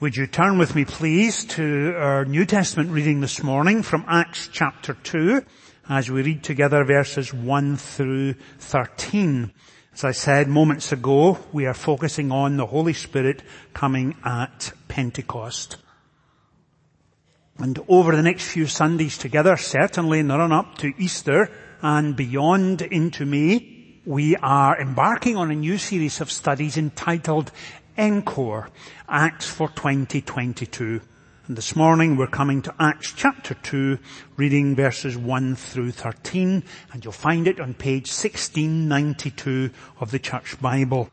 Would you turn with me please to our New Testament reading this morning from Acts chapter 2 as we read together verses 1 through 13. As I said moments ago, we are focusing on the Holy Spirit coming at Pentecost. And over the next few Sundays together, certainly in the run up to Easter and beyond into May, we are embarking on a new series of studies entitled Encore, Acts for 2022. And this morning we're coming to Acts chapter 2, reading verses 1 through 13, and you'll find it on page 1692 of the Church Bible.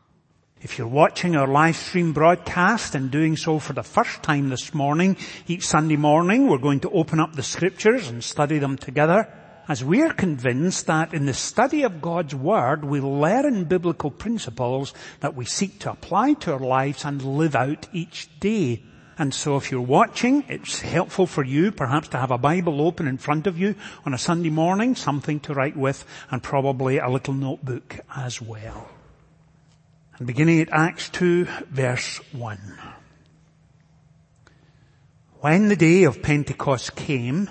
If you're watching our live stream broadcast and doing so for the first time this morning, each Sunday morning we're going to open up the scriptures and study them together as we're convinced that in the study of God's Word, we learn biblical principles that we seek to apply to our lives and live out each day. And so if you're watching, it's helpful for you perhaps to have a Bible open in front of you on a Sunday morning, something to write with, and probably a little notebook as well. And beginning at Acts 2 verse 1. When the day of Pentecost came,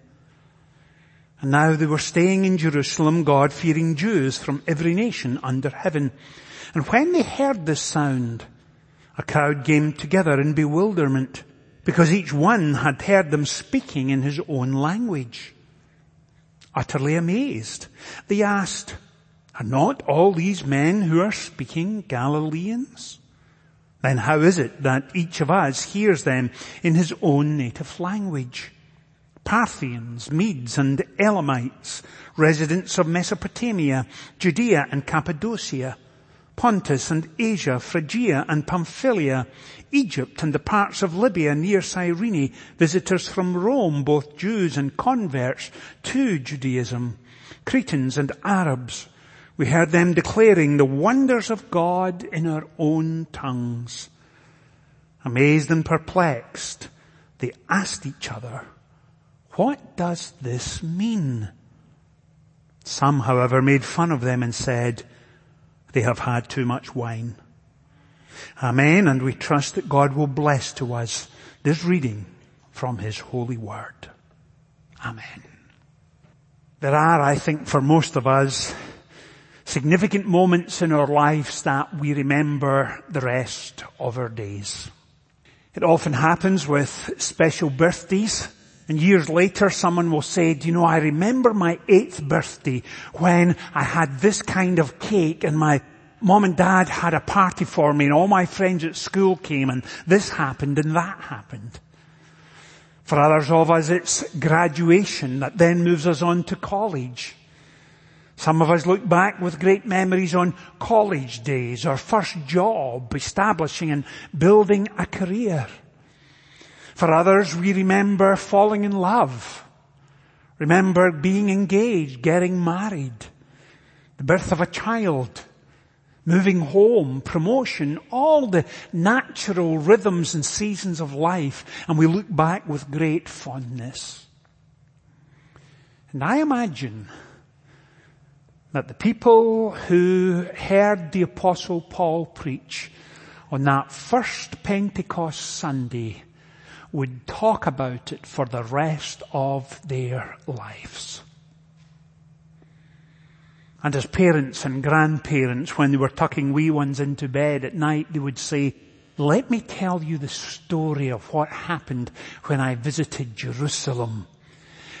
And now they were staying in Jerusalem, God-fearing Jews from every nation under heaven. And when they heard this sound, a crowd came together in bewilderment because each one had heard them speaking in his own language. Utterly amazed, they asked, are not all these men who are speaking Galileans? Then how is it that each of us hears them in his own native language? Parthians, Medes and Elamites, residents of Mesopotamia, Judea and Cappadocia, Pontus and Asia, Phrygia and Pamphylia, Egypt and the parts of Libya near Cyrene, visitors from Rome, both Jews and converts to Judaism, Cretans and Arabs. We heard them declaring the wonders of God in our own tongues. Amazed and perplexed, they asked each other, what does this mean? Some, however, made fun of them and said, they have had too much wine. Amen. And we trust that God will bless to us this reading from His holy word. Amen. There are, I think, for most of us, significant moments in our lives that we remember the rest of our days. It often happens with special birthdays and years later someone will say, do you know, I remember my eighth birthday when I had this kind of cake and my mom and dad had a party for me and all my friends at school came and this happened and that happened. For others of us it's graduation that then moves us on to college. Some of us look back with great memories on college days, our first job, establishing and building a career. For others, we remember falling in love. Remember being engaged, getting married, the birth of a child, moving home, promotion, all the natural rhythms and seasons of life, and we look back with great fondness. And I imagine that the people who heard the apostle Paul preach on that first Pentecost Sunday would talk about it for the rest of their lives. And as parents and grandparents, when they were tucking wee ones into bed at night, they would say, let me tell you the story of what happened when I visited Jerusalem.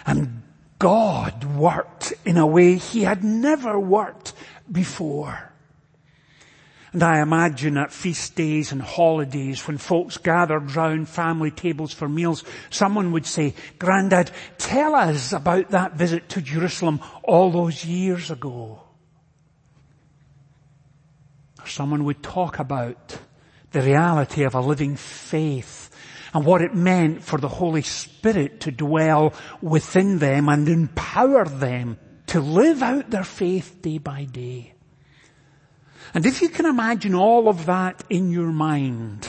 And God worked in a way he had never worked before. And I imagine at feast days and holidays when folks gathered round family tables for meals, someone would say, Grandad, tell us about that visit to Jerusalem all those years ago. Someone would talk about the reality of a living faith and what it meant for the Holy Spirit to dwell within them and empower them to live out their faith day by day. And if you can imagine all of that in your mind,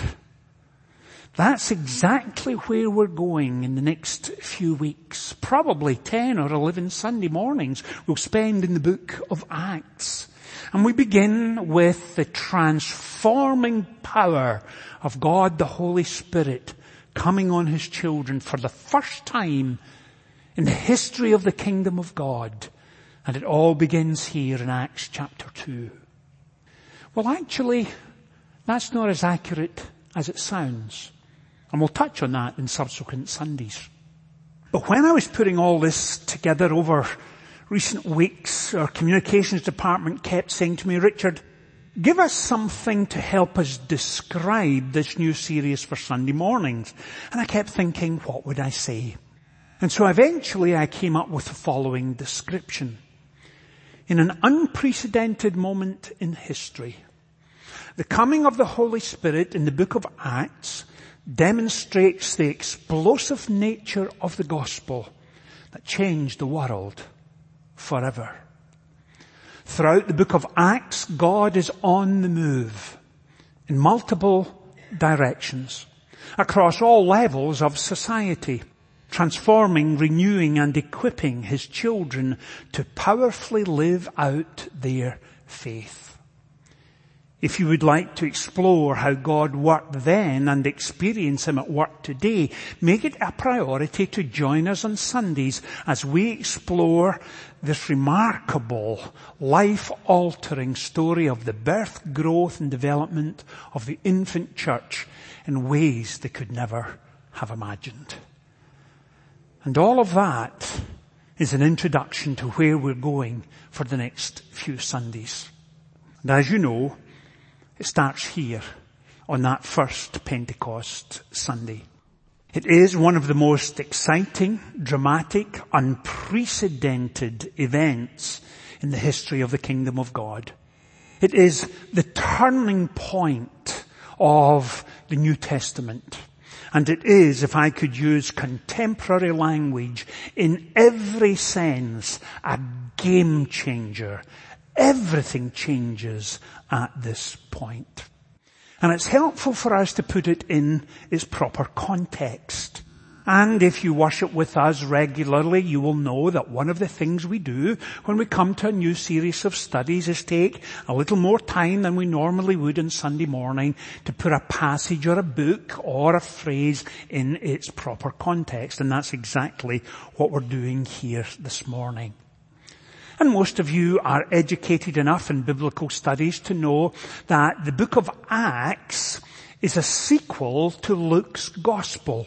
that's exactly where we're going in the next few weeks. Probably 10 or 11 Sunday mornings we'll spend in the book of Acts. And we begin with the transforming power of God the Holy Spirit coming on His children for the first time in the history of the kingdom of God. And it all begins here in Acts chapter 2. Well actually, that's not as accurate as it sounds. And we'll touch on that in subsequent Sundays. But when I was putting all this together over recent weeks, our communications department kept saying to me, Richard, give us something to help us describe this new series for Sunday mornings. And I kept thinking, what would I say? And so eventually I came up with the following description. In an unprecedented moment in history, the coming of the Holy Spirit in the book of Acts demonstrates the explosive nature of the gospel that changed the world forever. Throughout the book of Acts, God is on the move in multiple directions across all levels of society, transforming, renewing and equipping his children to powerfully live out their faith. If you would like to explore how God worked then and experience Him at work today, make it a priority to join us on Sundays as we explore this remarkable, life-altering story of the birth, growth and development of the infant church in ways they could never have imagined. And all of that is an introduction to where we're going for the next few Sundays. And as you know, it starts here on that first Pentecost Sunday. It is one of the most exciting, dramatic, unprecedented events in the history of the kingdom of God. It is the turning point of the New Testament. And it is, if I could use contemporary language, in every sense, a game changer Everything changes at this point. And it's helpful for us to put it in its proper context. And if you worship with us regularly, you will know that one of the things we do when we come to a new series of studies is take a little more time than we normally would on Sunday morning to put a passage or a book or a phrase in its proper context. And that's exactly what we're doing here this morning. And most of you are educated enough in biblical studies to know that the book of Acts is a sequel to Luke's gospel.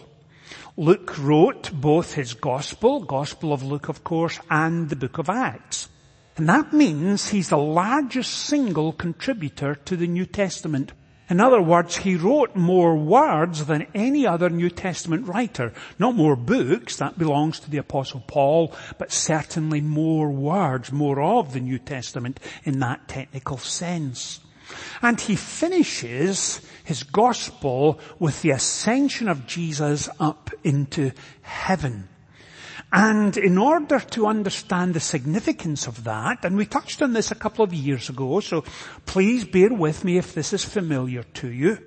Luke wrote both his gospel, gospel of Luke of course, and the book of Acts. And that means he's the largest single contributor to the New Testament. In other words, he wrote more words than any other New Testament writer. Not more books, that belongs to the apostle Paul, but certainly more words, more of the New Testament in that technical sense. And he finishes his gospel with the ascension of Jesus up into heaven. And in order to understand the significance of that, and we touched on this a couple of years ago, so please bear with me if this is familiar to you,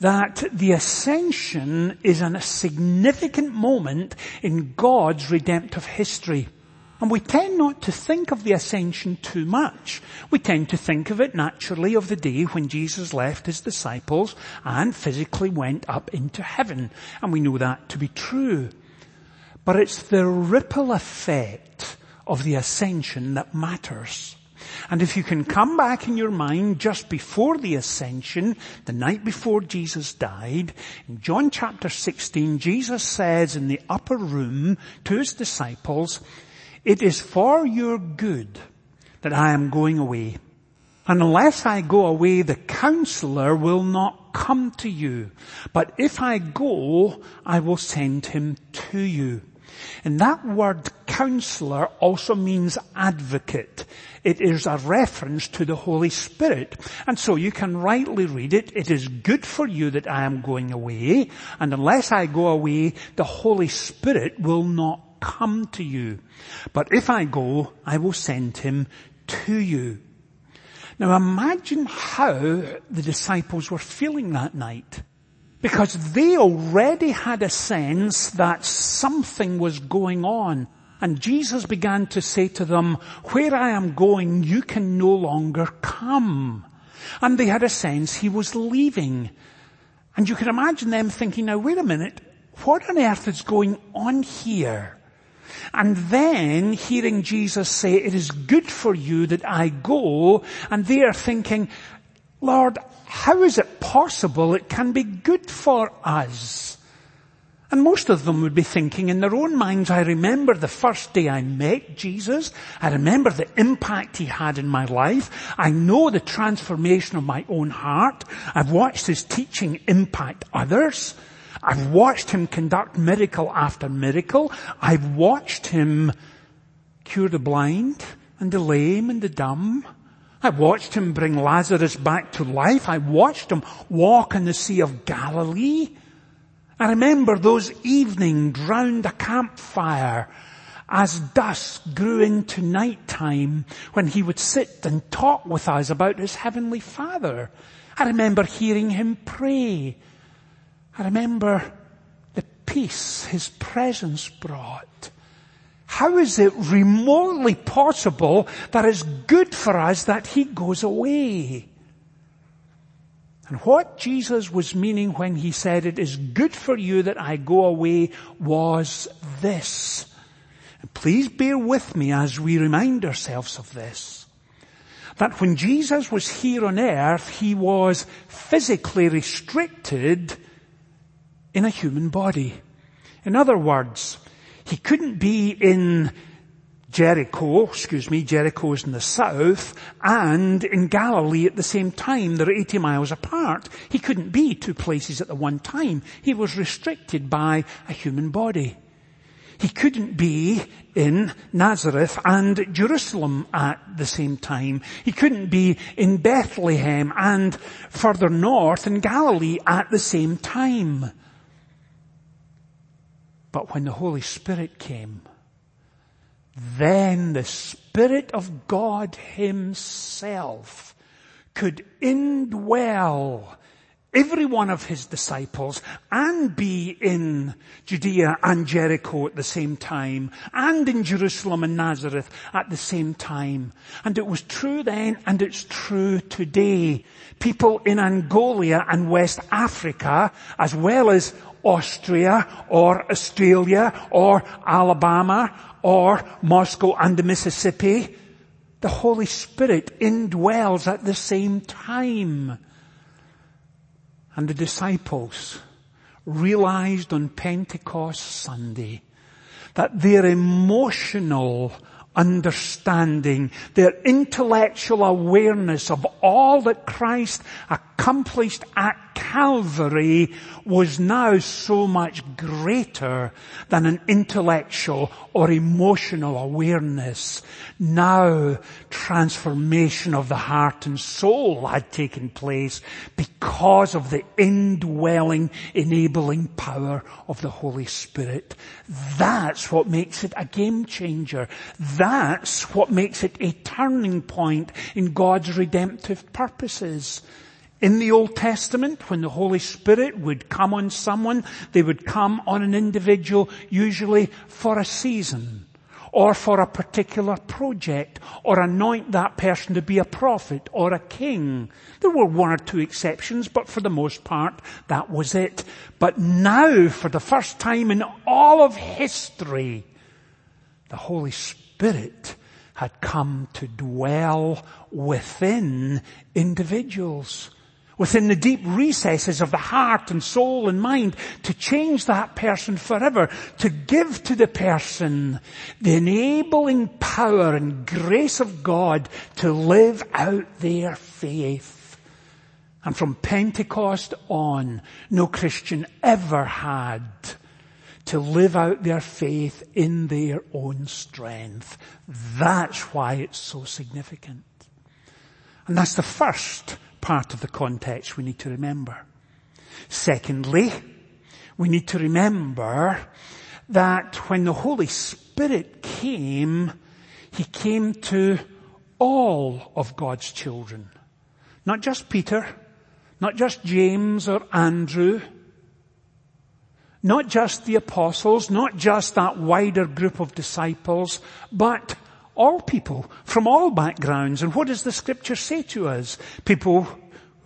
that the ascension is a significant moment in God's redemptive history. And we tend not to think of the ascension too much. We tend to think of it naturally of the day when Jesus left his disciples and physically went up into heaven. And we know that to be true. But it's the ripple effect of the ascension that matters. And if you can come back in your mind just before the ascension, the night before Jesus died, in John chapter 16, Jesus says in the upper room to his disciples, it is for your good that I am going away. Unless I go away, the counselor will not come to you. But if I go, I will send him to you. And that word counselor also means advocate. It is a reference to the Holy Spirit. And so you can rightly read it, it is good for you that I am going away, and unless I go away, the Holy Spirit will not come to you. But if I go, I will send him to you. Now imagine how the disciples were feeling that night. Because they already had a sense that something was going on. And Jesus began to say to them, where I am going, you can no longer come. And they had a sense he was leaving. And you can imagine them thinking, now wait a minute, what on earth is going on here? And then hearing Jesus say, it is good for you that I go, and they are thinking, Lord, how is it possible it can be good for us? And most of them would be thinking in their own minds, I remember the first day I met Jesus. I remember the impact he had in my life. I know the transformation of my own heart. I've watched his teaching impact others. I've watched him conduct miracle after miracle. I've watched him cure the blind and the lame and the dumb. I watched him bring Lazarus back to life. I watched him walk in the Sea of Galilee. I remember those evenings round a campfire as dusk grew into night time when he would sit and talk with us about his heavenly father. I remember hearing him pray. I remember the peace his presence brought. How is it remotely possible that it's good for us that he goes away? And what Jesus was meaning when he said it is good for you that I go away was this. And please bear with me as we remind ourselves of this. That when Jesus was here on earth, he was physically restricted in a human body. In other words, he couldn't be in Jericho, excuse me, Jericho is in the south, and in Galilee at the same time. They're 80 miles apart. He couldn't be two places at the one time. He was restricted by a human body. He couldn't be in Nazareth and Jerusalem at the same time. He couldn't be in Bethlehem and further north in Galilee at the same time. But when the Holy Spirit came, then the Spirit of God Himself could indwell every one of His disciples and be in Judea and Jericho at the same time and in Jerusalem and Nazareth at the same time. And it was true then and it's true today. People in Angola and West Africa as well as Austria or Australia or Alabama or Moscow and the Mississippi, the Holy Spirit indwells at the same time. And the disciples realized on Pentecost Sunday that their emotional understanding, their intellectual awareness of all that Christ accomplished at Calvary was now so much greater than an intellectual or emotional awareness. Now transformation of the heart and soul had taken place because of the indwelling, enabling power of the Holy Spirit. That's what makes it a game changer. That's what makes it a turning point in God's redemptive purposes. In the Old Testament, when the Holy Spirit would come on someone, they would come on an individual usually for a season or for a particular project or anoint that person to be a prophet or a king. There were one or two exceptions, but for the most part, that was it. But now, for the first time in all of history, the Holy Spirit had come to dwell within individuals within the deep recesses of the heart and soul and mind to change that person forever, to give to the person the enabling power and grace of God to live out their faith. And from Pentecost on, no Christian ever had to live out their faith in their own strength. That's why it's so significant. And that's the first part of the context we need to remember. Secondly, we need to remember that when the Holy Spirit came, He came to all of God's children. Not just Peter, not just James or Andrew, not just the apostles, not just that wider group of disciples, but all people from all backgrounds. And what does the scripture say to us? People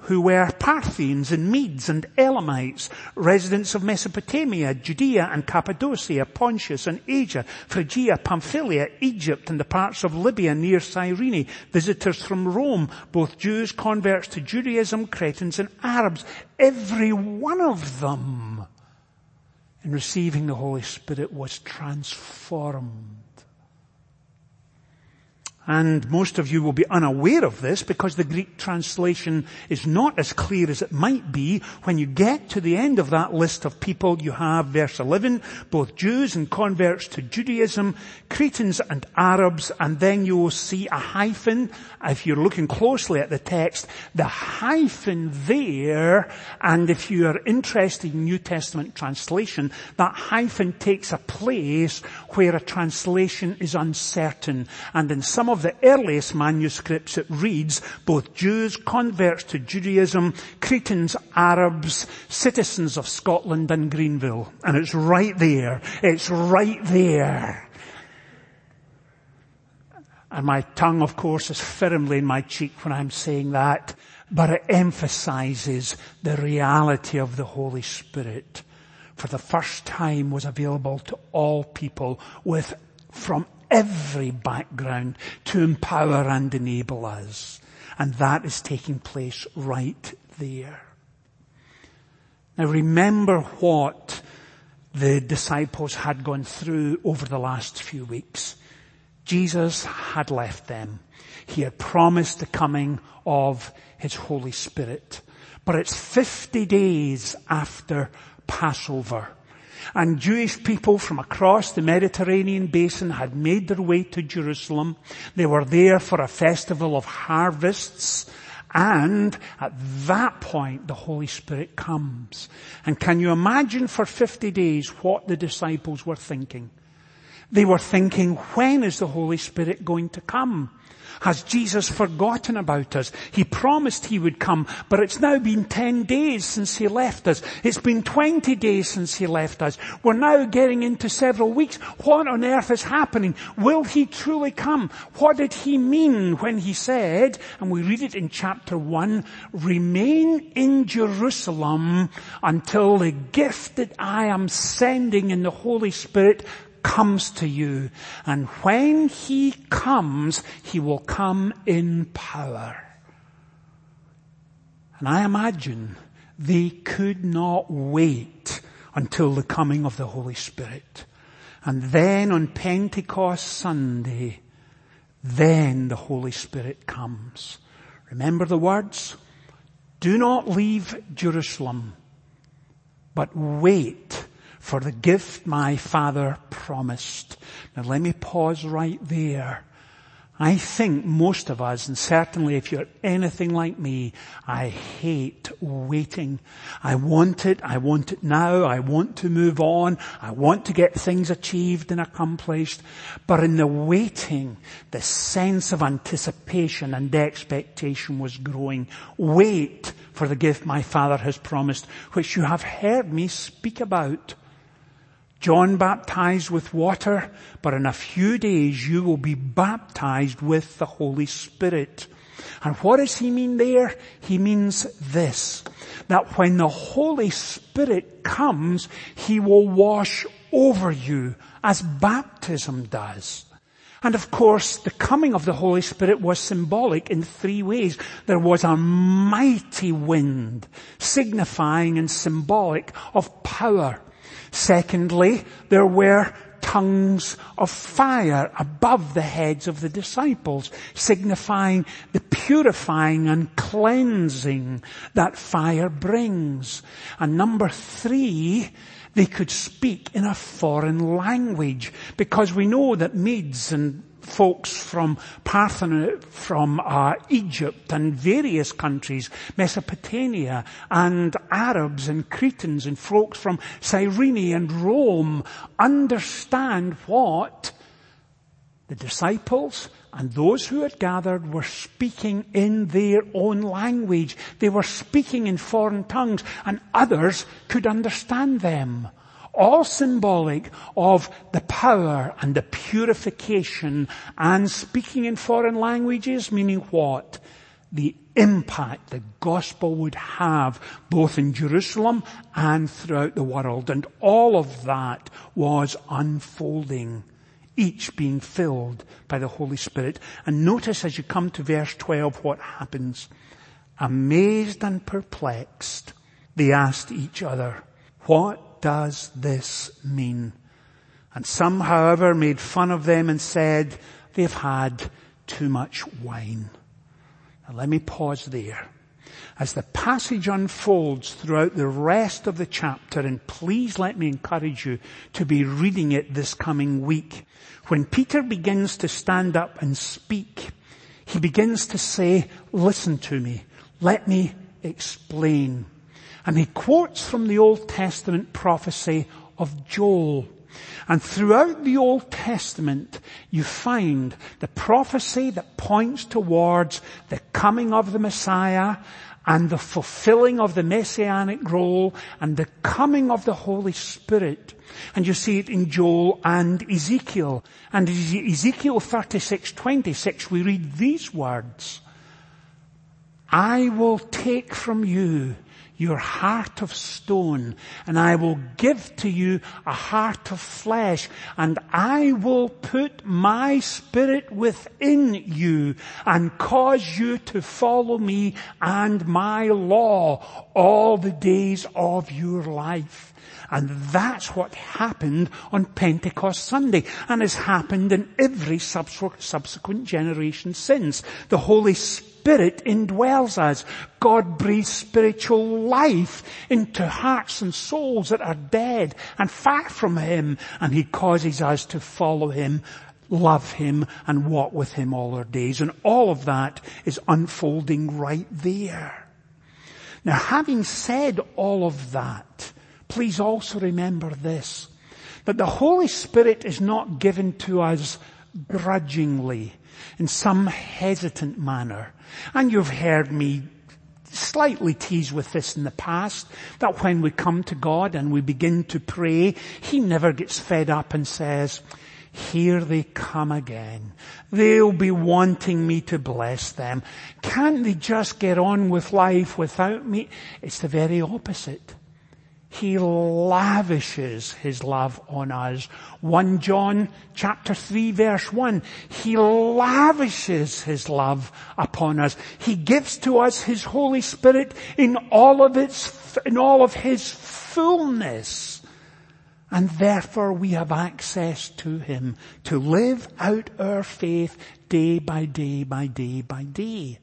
who were Parthians and Medes and Elamites, residents of Mesopotamia, Judea and Cappadocia, Pontus and Asia, Phrygia, Pamphylia, Egypt and the parts of Libya near Cyrene, visitors from Rome, both Jews, converts to Judaism, Cretans and Arabs, every one of them in receiving the Holy Spirit was transformed and most of you will be unaware of this because the Greek translation is not as clear as it might be. When you get to the end of that list of people, you have verse 11, both Jews and converts to Judaism, Cretans and Arabs, and then you will see a hyphen. If you're looking closely at the text, the hyphen there, and if you are interested in New Testament translation, that hyphen takes a place where a translation is uncertain. And in some of of the earliest manuscripts it reads both Jews, converts to Judaism, Cretans, Arabs, citizens of Scotland and Greenville. And it's right there. It's right there. And my tongue, of course, is firmly in my cheek when I'm saying that, but it emphasizes the reality of the Holy Spirit for the first time was available to all people with from every background to empower and enable us. And that is taking place right there. Now remember what the disciples had gone through over the last few weeks. Jesus had left them. He had promised the coming of His Holy Spirit. But it's 50 days after Passover and Jewish people from across the Mediterranean basin had made their way to Jerusalem. They were there for a festival of harvests and at that point the Holy Spirit comes. And can you imagine for 50 days what the disciples were thinking? They were thinking, when is the Holy Spirit going to come? Has Jesus forgotten about us? He promised he would come, but it's now been 10 days since he left us. It's been 20 days since he left us. We're now getting into several weeks. What on earth is happening? Will he truly come? What did he mean when he said, and we read it in chapter 1, remain in Jerusalem until the gift that I am sending in the Holy Spirit comes to you. And when he comes, he will come in power. And I imagine they could not wait until the coming of the Holy Spirit. And then on Pentecost Sunday, then the Holy Spirit comes. Remember the words? Do not leave Jerusalem, but wait for the gift my father promised. Now let me pause right there. I think most of us, and certainly if you're anything like me, I hate waiting. I want it, I want it now, I want to move on, I want to get things achieved and accomplished. But in the waiting, the sense of anticipation and expectation was growing. Wait for the gift my Father has promised, which you have heard me speak about. John baptized with water, but in a few days you will be baptized with the Holy Spirit. And what does he mean there? He means this, that when the Holy Spirit comes, he will wash over you as baptism does. And of course, the coming of the Holy Spirit was symbolic in three ways. There was a mighty wind, signifying and symbolic of power. Secondly, there were tongues of fire above the heads of the disciples, signifying the purifying and cleansing that fire brings. And number three, They could speak in a foreign language because we know that Medes and folks from Parthenon, from uh, Egypt and various countries, Mesopotamia, and Arabs and Cretans and folks from Cyrene and Rome understand what the disciples and those who had gathered were speaking in their own language. They were speaking in foreign tongues and others could understand them all symbolic of the power and the purification and speaking in foreign languages, meaning what? The impact the gospel would have both in Jerusalem and throughout the world. And all of that was unfolding, each being filled by the Holy Spirit. And notice as you come to verse 12 what happens. Amazed and perplexed, they asked each other, what does this mean? And some, however, made fun of them and said, they've had too much wine. Now let me pause there. As the passage unfolds throughout the rest of the chapter, and please let me encourage you to be reading it this coming week, when Peter begins to stand up and speak, he begins to say, listen to me, let me explain. And he quotes from the Old Testament prophecy of Joel. And throughout the Old Testament, you find the prophecy that points towards the coming of the Messiah and the fulfilling of the messianic role and the coming of the Holy Spirit. And you see it in Joel and Ezekiel. And Ezekiel 36, 26, we read these words. I will take from you your heart of stone and I will give to you a heart of flesh and I will put my spirit within you and cause you to follow me and my law all the days of your life. And that's what happened on Pentecost Sunday and has happened in every subsequent generation since. The Holy Spirit indwells us. God breathes spiritual life into hearts and souls that are dead and far from Him and He causes us to follow Him love Him and walk with Him all our days. And all of that is unfolding right there. Now having said all of that, please also remember this, that the Holy Spirit is not given to us grudgingly in some hesitant manner. And you've heard me slightly tease with this in the past, that when we come to God and we begin to pray, He never gets fed up and says, here they come again. They'll be wanting me to bless them. Can't they just get on with life without me? It's the very opposite. He lavishes His love on us. 1 John chapter 3 verse 1. He lavishes His love upon us. He gives to us His Holy Spirit in all of its, in all of His fullness. And therefore we have access to Him to live out our faith day by day by day by day.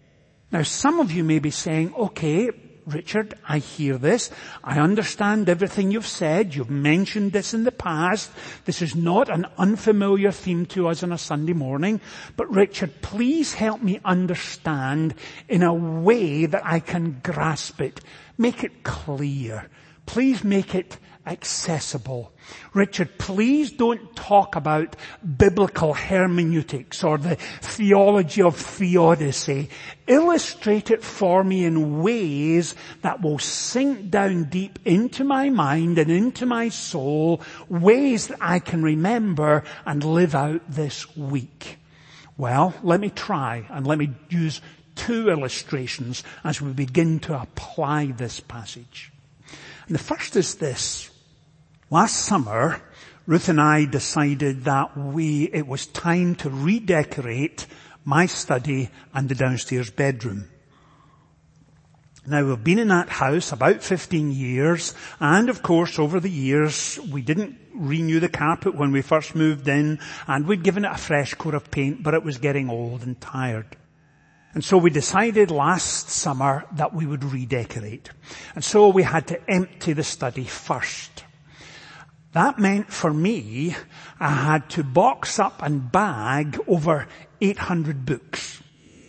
Now some of you may be saying, okay, Richard, I hear this. I understand everything you've said. You've mentioned this in the past. This is not an unfamiliar theme to us on a Sunday morning. But Richard, please help me understand in a way that I can grasp it. Make it clear. Please make it accessible. Richard, please don't talk about biblical hermeneutics or the theology of theodicy. Illustrate it for me in ways that will sink down deep into my mind and into my soul, ways that I can remember and live out this week. Well, let me try and let me use two illustrations as we begin to apply this passage. And the first is this. Last summer, Ruth and I decided that we, it was time to redecorate my study and the downstairs bedroom. Now we've been in that house about 15 years and of course over the years we didn't renew the carpet when we first moved in and we'd given it a fresh coat of paint but it was getting old and tired. And so we decided last summer that we would redecorate. And so we had to empty the study first. That meant for me, I had to box up and bag over 800 books.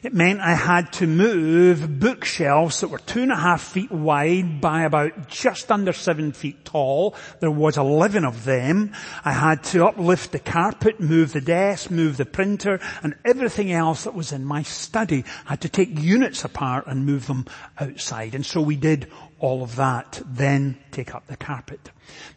It meant I had to move bookshelves that were two and a half feet wide by about just under seven feet tall. There was 11 of them. I had to uplift the carpet, move the desk, move the printer, and everything else that was in my study. I had to take units apart and move them outside. And so we did all of that, then take up the carpet.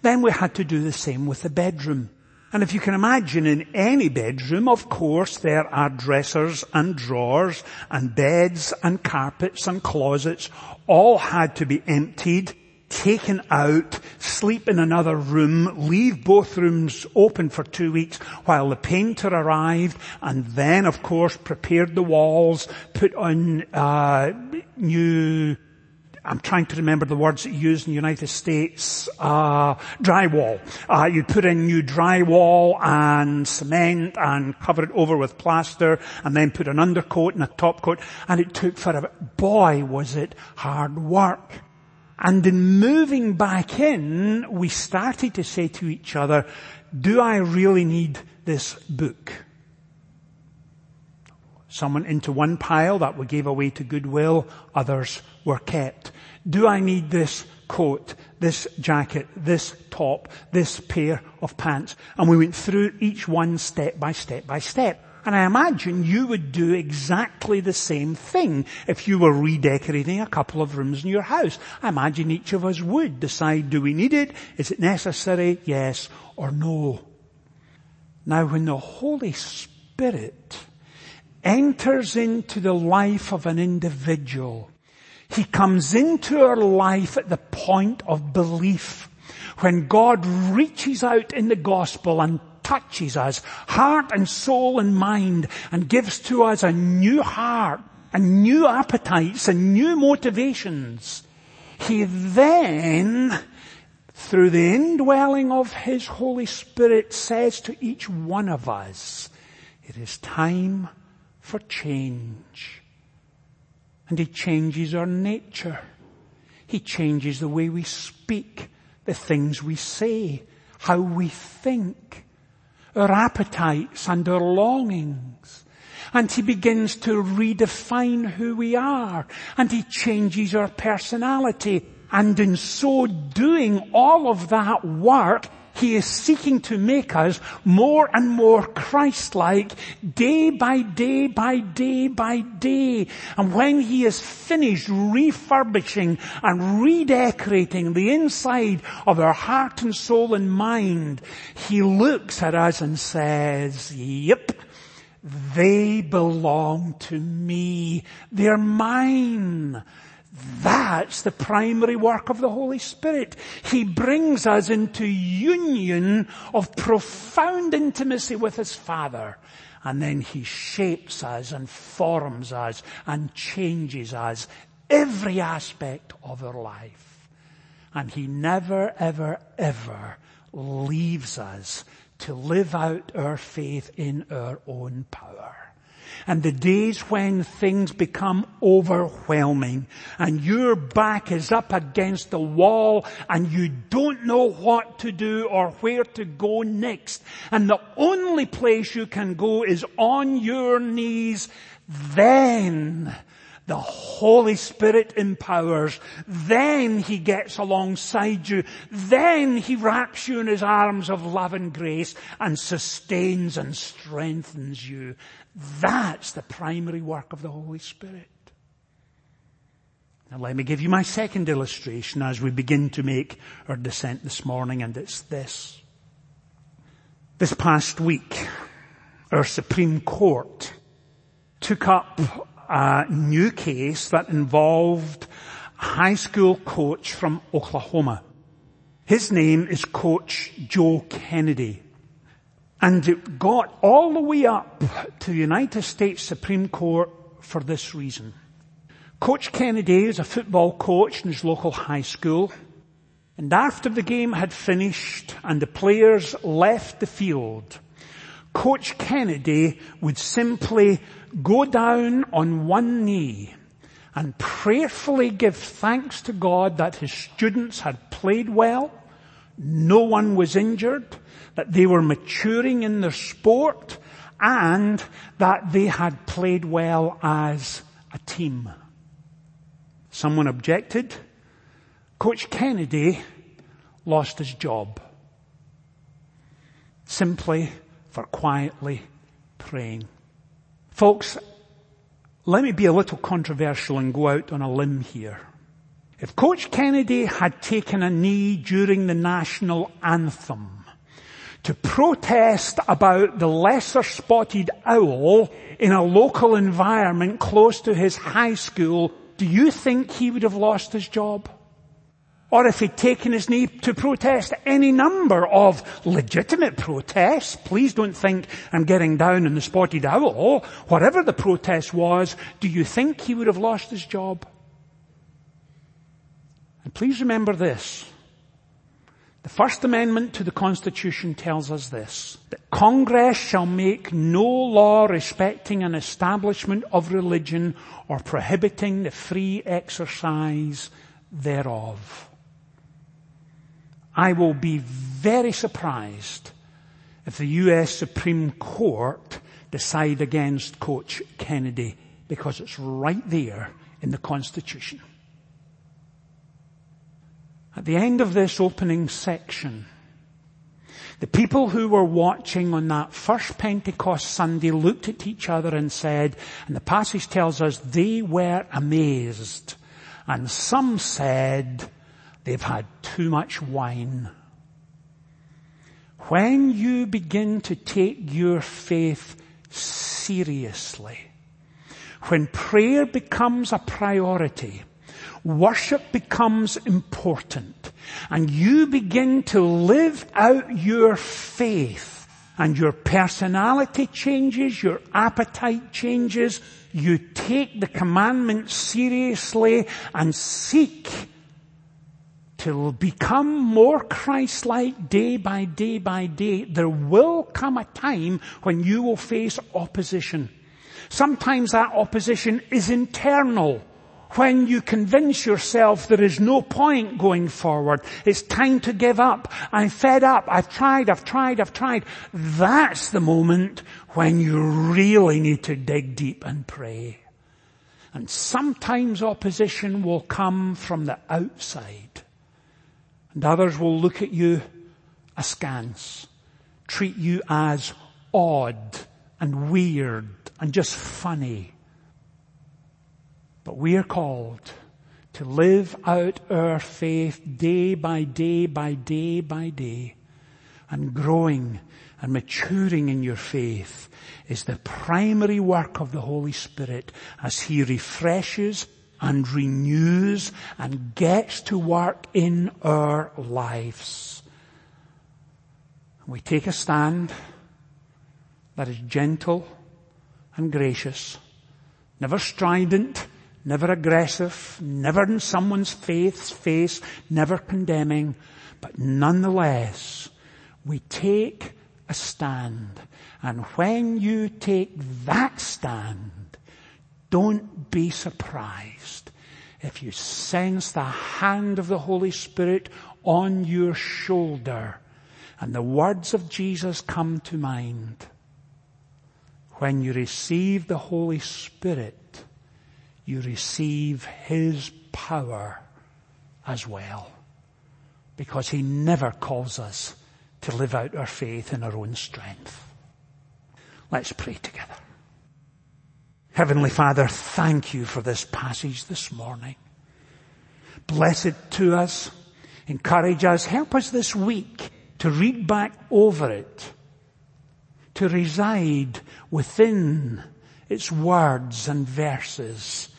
Then we had to do the same with the bedroom. And if you can imagine in any bedroom, of course, there are dressers and drawers and beds and carpets and closets all had to be emptied, taken out, sleep in another room, leave both rooms open for two weeks while the painter arrived and then of course prepared the walls, put on uh, new I'm trying to remember the words that you use in the United States, uh, drywall. Uh, you put in new drywall and cement and cover it over with plaster and then put an undercoat and a top coat and it took forever. Boy, was it hard work. And in moving back in, we started to say to each other, do I really need this book? Some went into one pile that we gave away to Goodwill, others were kept. Do I need this coat, this jacket, this top, this pair of pants? And we went through each one step by step by step. And I imagine you would do exactly the same thing if you were redecorating a couple of rooms in your house. I imagine each of us would decide, do we need it? Is it necessary? Yes or no? Now when the Holy Spirit enters into the life of an individual, he comes into our life at the point of belief. When God reaches out in the gospel and touches us, heart and soul and mind, and gives to us a new heart, and new appetites, and new motivations, He then, through the indwelling of His Holy Spirit, says to each one of us, it is time for change. And He changes our nature. He changes the way we speak, the things we say, how we think, our appetites and our longings. And He begins to redefine who we are. And He changes our personality. And in so doing all of that work, he is seeking to make us more and more Christ-like day by day by day by day. And when He is finished refurbishing and redecorating the inside of our heart and soul and mind, He looks at us and says, yep, they belong to me. They're mine. That's the primary work of the Holy Spirit. He brings us into union of profound intimacy with His Father. And then He shapes us and forms us and changes us every aspect of our life. And He never, ever, ever leaves us to live out our faith in our own power and the days when things become overwhelming and your back is up against the wall and you don't know what to do or where to go next and the only place you can go is on your knees, then the Holy Spirit empowers. Then He gets alongside you. Then He wraps you in His arms of love and grace and sustains and strengthens you. That's the primary work of the Holy Spirit. Now let me give you my second illustration as we begin to make our descent this morning and it's this. This past week, our Supreme Court took up a new case that involved a high school coach from Oklahoma. His name is Coach Joe Kennedy. And it got all the way up to the United States Supreme Court for this reason. Coach Kennedy is a football coach in his local high school. And after the game had finished and the players left the field, Coach Kennedy would simply go down on one knee and prayerfully give thanks to God that his students had played well, no one was injured, that they were maturing in their sport, and that they had played well as a team. Someone objected. Coach Kennedy lost his job. Simply for quietly praying. Folks, let me be a little controversial and go out on a limb here. If Coach Kennedy had taken a knee during the national anthem to protest about the lesser spotted owl in a local environment close to his high school, do you think he would have lost his job? Or if he'd taken his knee to protest any number of legitimate protests, please don't think I'm getting down on the spotted owl, whatever the protest was, do you think he would have lost his job? And please remember this. The First Amendment to the Constitution tells us this, that Congress shall make no law respecting an establishment of religion or prohibiting the free exercise thereof. I will be very surprised if the US Supreme Court decide against Coach Kennedy because it's right there in the Constitution. At the end of this opening section, the people who were watching on that first Pentecost Sunday looked at each other and said, and the passage tells us they were amazed. And some said, they've had too much wine. When you begin to take your faith seriously, when prayer becomes a priority, worship becomes important. And you begin to live out your faith. And your personality changes, your appetite changes, you take the commandments seriously and seek to become more Christ-like day by day by day, there will come a time when you will face opposition. Sometimes that opposition is internal when you convince yourself there is no point going forward, it's time to give up. I'm fed up. I've tried, I've tried, I've tried. That's the moment when you really need to dig deep and pray. And sometimes opposition will come from the outside. And others will look at you askance, treat you as odd and weird and just funny. But we are called to live out our faith day by day by day by day. And growing and maturing in your faith is the primary work of the Holy Spirit as He refreshes and renews and gets to work in our lives. We take a stand that is gentle and gracious, never strident, never aggressive, never in someone's faith's face, never condemning, but nonetheless, we take a stand. And when you take that stand, don't be surprised if you sense the hand of the Holy Spirit on your shoulder and the words of Jesus come to mind. When you receive the Holy Spirit, you receive His power as well. Because He never calls us to live out our faith in our own strength. Let's pray together. Heavenly Father, thank you for this passage this morning. Bless it to us. Encourage us. Help us this week to read back over it. To reside within its words and verses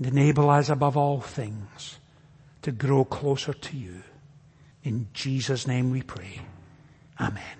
and enable us above all things to grow closer to you. In Jesus' name we pray. Amen.